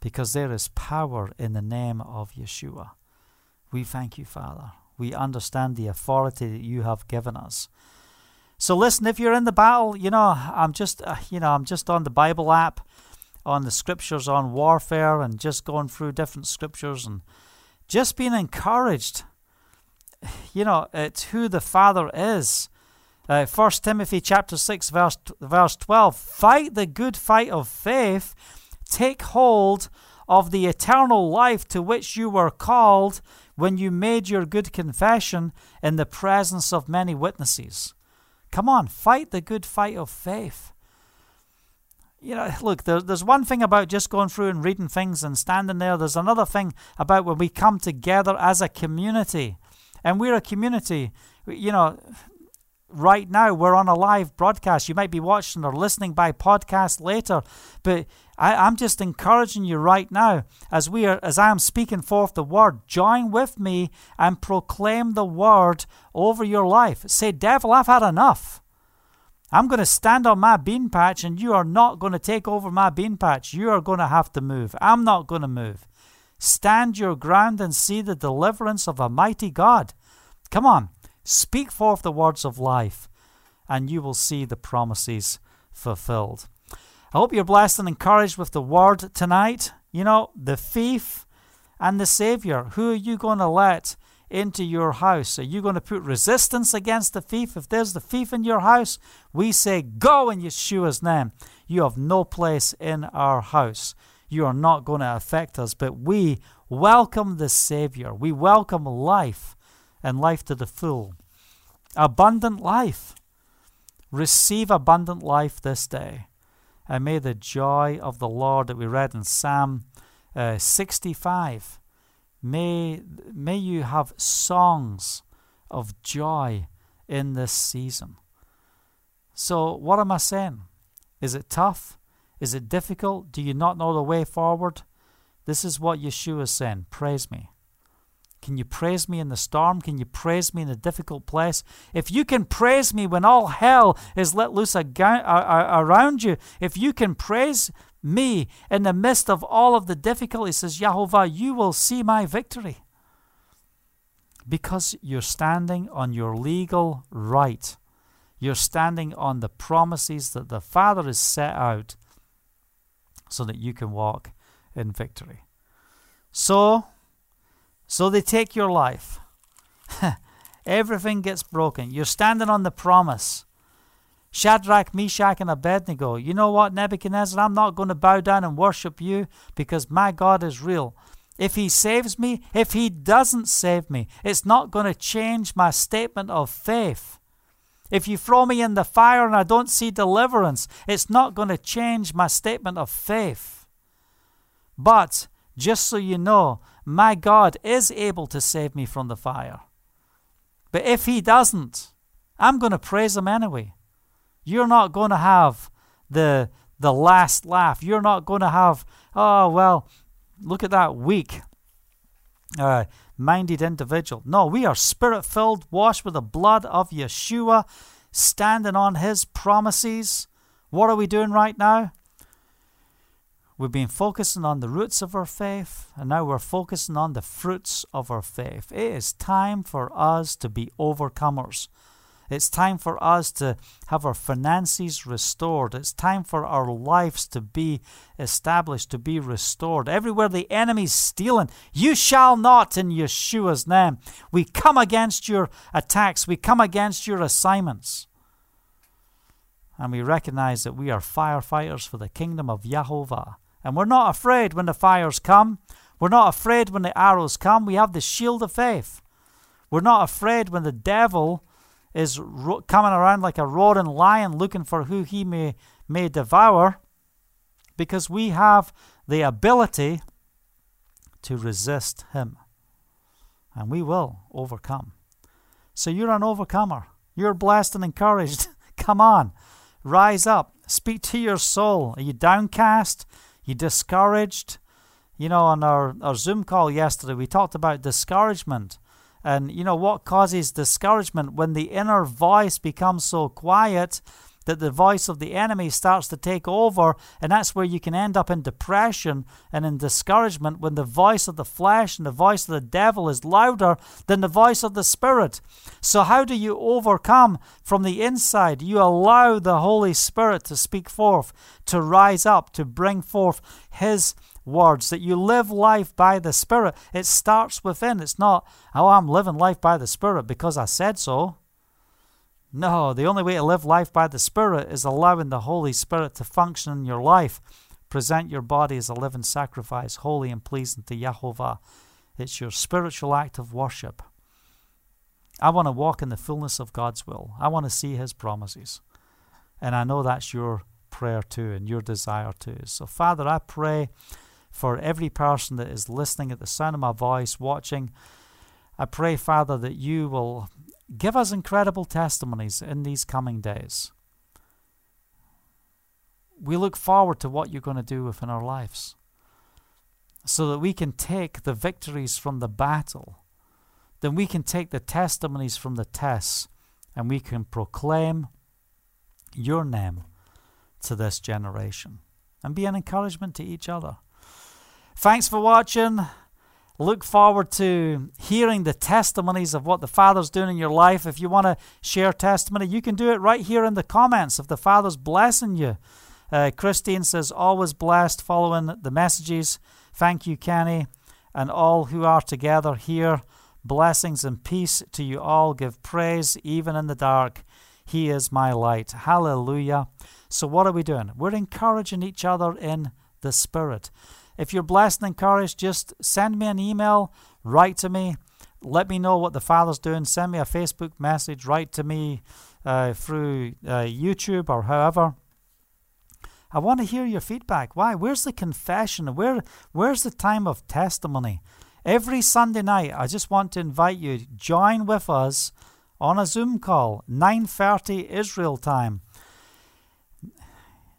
Because there is power in the name of Yeshua. We thank you, Father. We understand the authority that you have given us. So listen, if you're in the battle, you know, I'm just, uh, you know, I'm just on the Bible app, on the scriptures on warfare, and just going through different scriptures and just being encouraged. You know, it's who the Father is. Uh, First Timothy chapter six verse verse twelve. Fight the good fight of faith. Take hold of the eternal life to which you were called when you made your good confession in the presence of many witnesses. Come on, fight the good fight of faith. You know, look, there, there's one thing about just going through and reading things and standing there. There's another thing about when we come together as a community. And we're a community. You know, right now we're on a live broadcast. You might be watching or listening by podcast later, but I, am just encouraging you right now as we are as I am speaking forth the word, join with me and proclaim the word over your life. Say, devil, I've had enough. I'm going to stand on my bean patch and you are not going to take over my bean patch. You are going to have to move. I'm not going to move. Stand your ground and see the deliverance of a mighty God. Come on, speak forth the words of life, and you will see the promises fulfilled. I hope you're blessed and encouraged with the word tonight. You know, the thief and the Savior. Who are you going to let into your house? Are you going to put resistance against the thief? If there's the thief in your house, we say, Go in Yeshua's name. You have no place in our house. You are not going to affect us, but we welcome the Savior. We welcome life and life to the full. Abundant life. Receive abundant life this day. And may the joy of the Lord that we read in Psalm uh, 65, may, may you have songs of joy in this season. So, what am I saying? Is it tough? Is it difficult? Do you not know the way forward? This is what Yeshua is saying. Praise me. Can you praise me in the storm? Can you praise me in a difficult place? If you can praise me when all hell is let loose around you, if you can praise me in the midst of all of the difficulties, says Yahovah, you will see my victory. Because you're standing on your legal right. You're standing on the promises that the Father has set out so that you can walk in victory. So, so they take your life. [LAUGHS] Everything gets broken. You're standing on the promise. Shadrach, Meshach, and Abednego. You know what, Nebuchadnezzar? I'm not going to bow down and worship you because my God is real. If he saves me, if he doesn't save me, it's not going to change my statement of faith. If you throw me in the fire and I don't see deliverance, it's not going to change my statement of faith. But just so you know, my God is able to save me from the fire. But if He doesn't, I'm going to praise Him anyway. You're not going to have the, the last laugh. You're not going to have, oh, well, look at that weak uh, minded individual. No, we are spirit filled, washed with the blood of Yeshua, standing on His promises. What are we doing right now? We've been focusing on the roots of our faith, and now we're focusing on the fruits of our faith. It is time for us to be overcomers. It's time for us to have our finances restored. It's time for our lives to be established, to be restored. Everywhere the enemy's stealing, you shall not in Yeshua's name. We come against your attacks, we come against your assignments. And we recognize that we are firefighters for the kingdom of Yahovah. And we're not afraid when the fires come. We're not afraid when the arrows come. We have the shield of faith. We're not afraid when the devil is ro- coming around like a roaring lion looking for who he may, may devour. because we have the ability to resist Him. And we will overcome. So you're an overcomer. You're blessed and encouraged. [LAUGHS] Come on, rise up. Speak to your soul. Are you downcast? Are You discouraged? You know, on our, our Zoom call yesterday, we talked about discouragement. And, you know, what causes discouragement when the inner voice becomes so quiet that the voice of the enemy starts to take over, and that's where you can end up in depression and in discouragement when the voice of the flesh and the voice of the devil is louder than the voice of the Spirit. So, how do you overcome from the inside? You allow the Holy Spirit to speak forth, to rise up, to bring forth His words, that you live life by the Spirit. It starts within. It's not, oh, I'm living life by the Spirit because I said so. No, the only way to live life by the Spirit is allowing the Holy Spirit to function in your life. Present your body as a living sacrifice, holy and pleasing to Jehovah. It's your spiritual act of worship. I want to walk in the fullness of God's will. I want to see His promises. And I know that's your prayer too and your desire too. So, Father, I pray for every person that is listening at the sound of my voice, watching. I pray, Father, that you will Give us incredible testimonies in these coming days. We look forward to what you're going to do within our lives so that we can take the victories from the battle, then we can take the testimonies from the tests, and we can proclaim your name to this generation and be an encouragement to each other. Thanks for watching look forward to hearing the testimonies of what the Father's doing in your life. If you want to share testimony, you can do it right here in the comments if the Father's blessing you. Uh, Christine says, always blessed following the messages. Thank you, Kenny, and all who are together here. Blessings and peace to you all. Give praise even in the dark. He is my light. Hallelujah. So, what are we doing? We're encouraging each other in the Spirit. If you're blessed and encouraged, just send me an email, write to me, let me know what the Father's doing. Send me a Facebook message, write to me uh, through uh, YouTube or however. I want to hear your feedback. Why? Where's the confession? Where Where's the time of testimony? Every Sunday night, I just want to invite you to join with us on a Zoom call, 9:30 Israel time,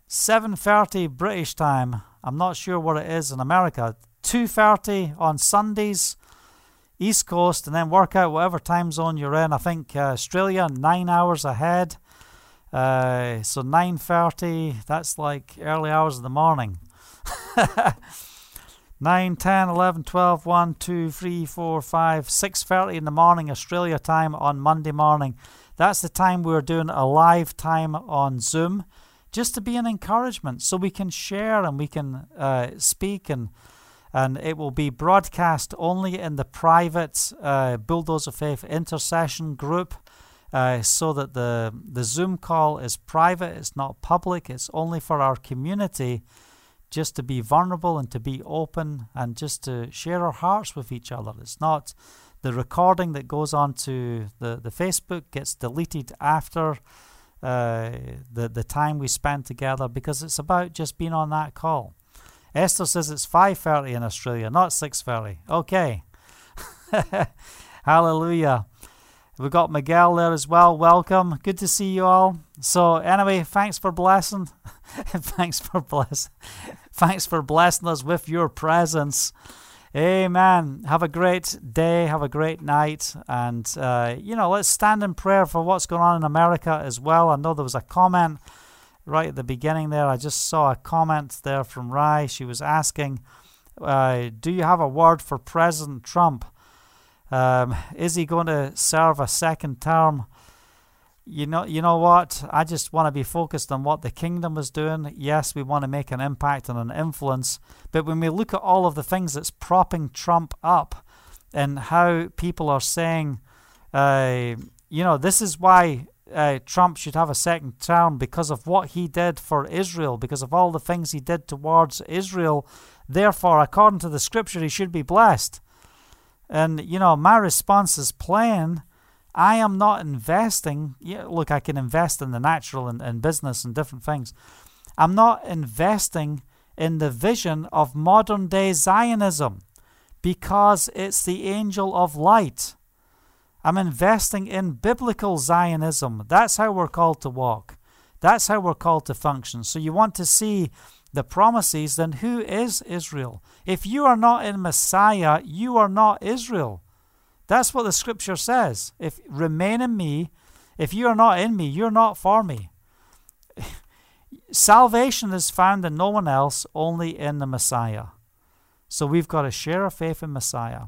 7:30 British time, I'm not sure what it is in America. 2:30 on Sundays, East Coast, and then work out whatever time zone you're in. I think uh, Australia nine hours ahead. Uh, so 9:30. That's like early hours of the morning. [LAUGHS] 9, 10, 11, 12, 1, 2, 3, 4, 5, 6.30 in the morning Australia time on Monday morning. That's the time we're doing a live time on Zoom just to be an encouragement so we can share and we can uh, speak and and it will be broadcast only in the private uh, Bulldozer Faith intercession group uh, so that the, the Zoom call is private, it's not public, it's only for our community just to be vulnerable and to be open and just to share our hearts with each other. It's not the recording that goes on to the, the Facebook gets deleted after uh, the the time we spend together because it's about just being on that call. Esther says it's 5:30 in Australia, not 6:30. Okay. [LAUGHS] Hallelujah. We've got Miguel there as well. Welcome. Good to see you all. So anyway, thanks for blessing. [LAUGHS] thanks for blessing. [LAUGHS] thanks for blessing us with your presence. Amen. Have a great day. Have a great night. And, uh, you know, let's stand in prayer for what's going on in America as well. I know there was a comment right at the beginning there. I just saw a comment there from Rai. She was asking, uh, Do you have a word for President Trump? Um, is he going to serve a second term? You know you know what i just want to be focused on what the kingdom is doing yes we want to make an impact and an influence but when we look at all of the things that's propping trump up and how people are saying uh, you know this is why uh, Trump should have a second term because of what he did for Israel, because of all the things he did towards Israel. Therefore, according to the scripture, he should be blessed. And, you know, my response is plain I am not investing. Yeah, look, I can invest in the natural and, and business and different things. I'm not investing in the vision of modern day Zionism because it's the angel of light. I'm investing in biblical Zionism. That's how we're called to walk. That's how we're called to function. So you want to see the promises, then who is Israel? If you are not in Messiah, you are not Israel. That's what the scripture says. If remain in me, if you are not in me, you're not for me. Salvation is found in no one else, only in the Messiah. So we've got to share our faith in Messiah.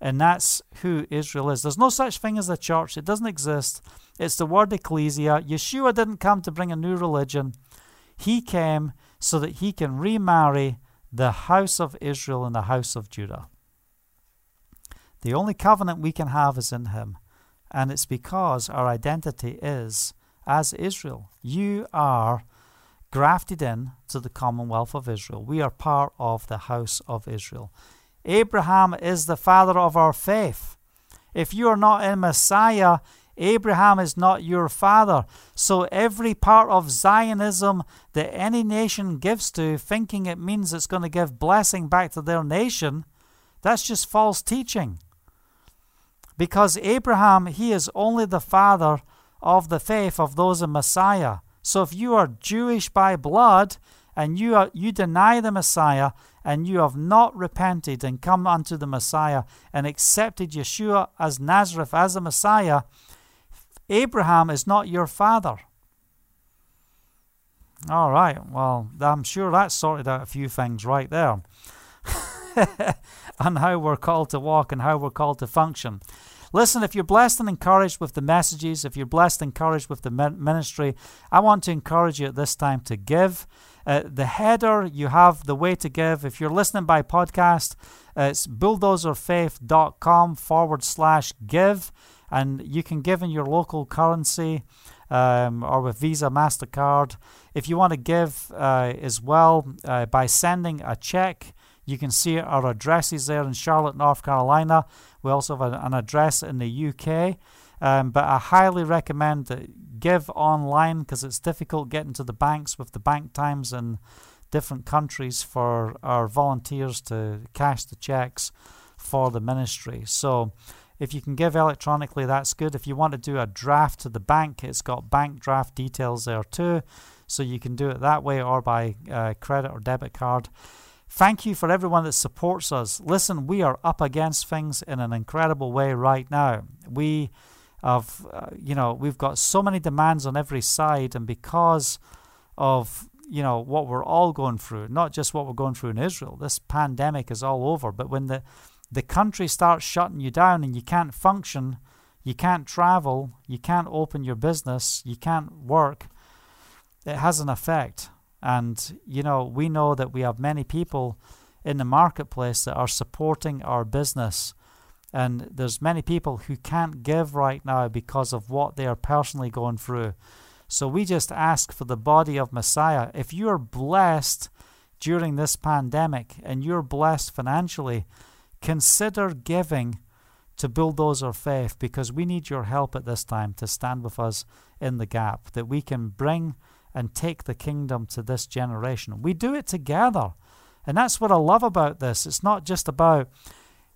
And that's who Israel is. There's no such thing as a church, it doesn't exist. It's the word ecclesia. Yeshua didn't come to bring a new religion, he came so that he can remarry the house of Israel and the house of Judah. The only covenant we can have is in him, and it's because our identity is as Israel. You are grafted in to the commonwealth of Israel. We are part of the house of Israel. Abraham is the father of our faith. If you are not in Messiah, Abraham is not your father. So every part of Zionism that any nation gives to, thinking it means it's going to give blessing back to their nation, that's just false teaching. Because Abraham, he is only the father of the faith of those in Messiah. So if you are Jewish by blood and you are, you deny the Messiah and you have not repented and come unto the Messiah and accepted Yeshua as Nazareth as the Messiah, Abraham is not your father. All right, well, I'm sure that sorted out a few things right there. [LAUGHS] on how we're called to walk and how we're called to function. Listen, if you're blessed and encouraged with the messages, if you're blessed and encouraged with the ministry, I want to encourage you at this time to give. Uh, the header, you have the way to give. If you're listening by podcast, uh, it's bulldozerfaith.com forward slash give, and you can give in your local currency um, or with Visa, MasterCard. If you want to give uh, as well uh, by sending a check, you can see our addresses there in Charlotte, North Carolina. We also have an address in the UK. Um, but I highly recommend that give online because it's difficult getting to the banks with the bank times in different countries for our volunteers to cash the checks for the ministry. So if you can give electronically, that's good. If you want to do a draft to the bank, it's got bank draft details there too. So you can do it that way or by uh, credit or debit card. Thank you for everyone that supports us. Listen, we are up against things in an incredible way right now. We have, uh, you know, we've got so many demands on every side, and because of you know what we're all going through, not just what we're going through in Israel, this pandemic is all over. But when the the country starts shutting you down and you can't function, you can't travel, you can't open your business, you can't work, it has an effect. And, you know, we know that we have many people in the marketplace that are supporting our business. And there's many people who can't give right now because of what they are personally going through. So we just ask for the body of Messiah. If you're blessed during this pandemic and you're blessed financially, consider giving to bulldozer faith because we need your help at this time to stand with us in the gap, that we can bring and take the kingdom to this generation. We do it together. And that's what I love about this. It's not just about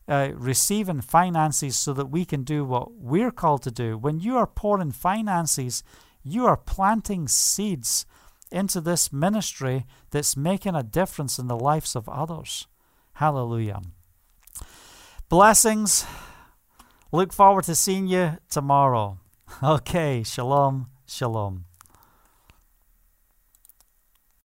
uh, receiving finances so that we can do what we're called to do. When you are pouring finances, you are planting seeds into this ministry that's making a difference in the lives of others. Hallelujah. Blessings. Look forward to seeing you tomorrow. [LAUGHS] Okay, shalom, shalom.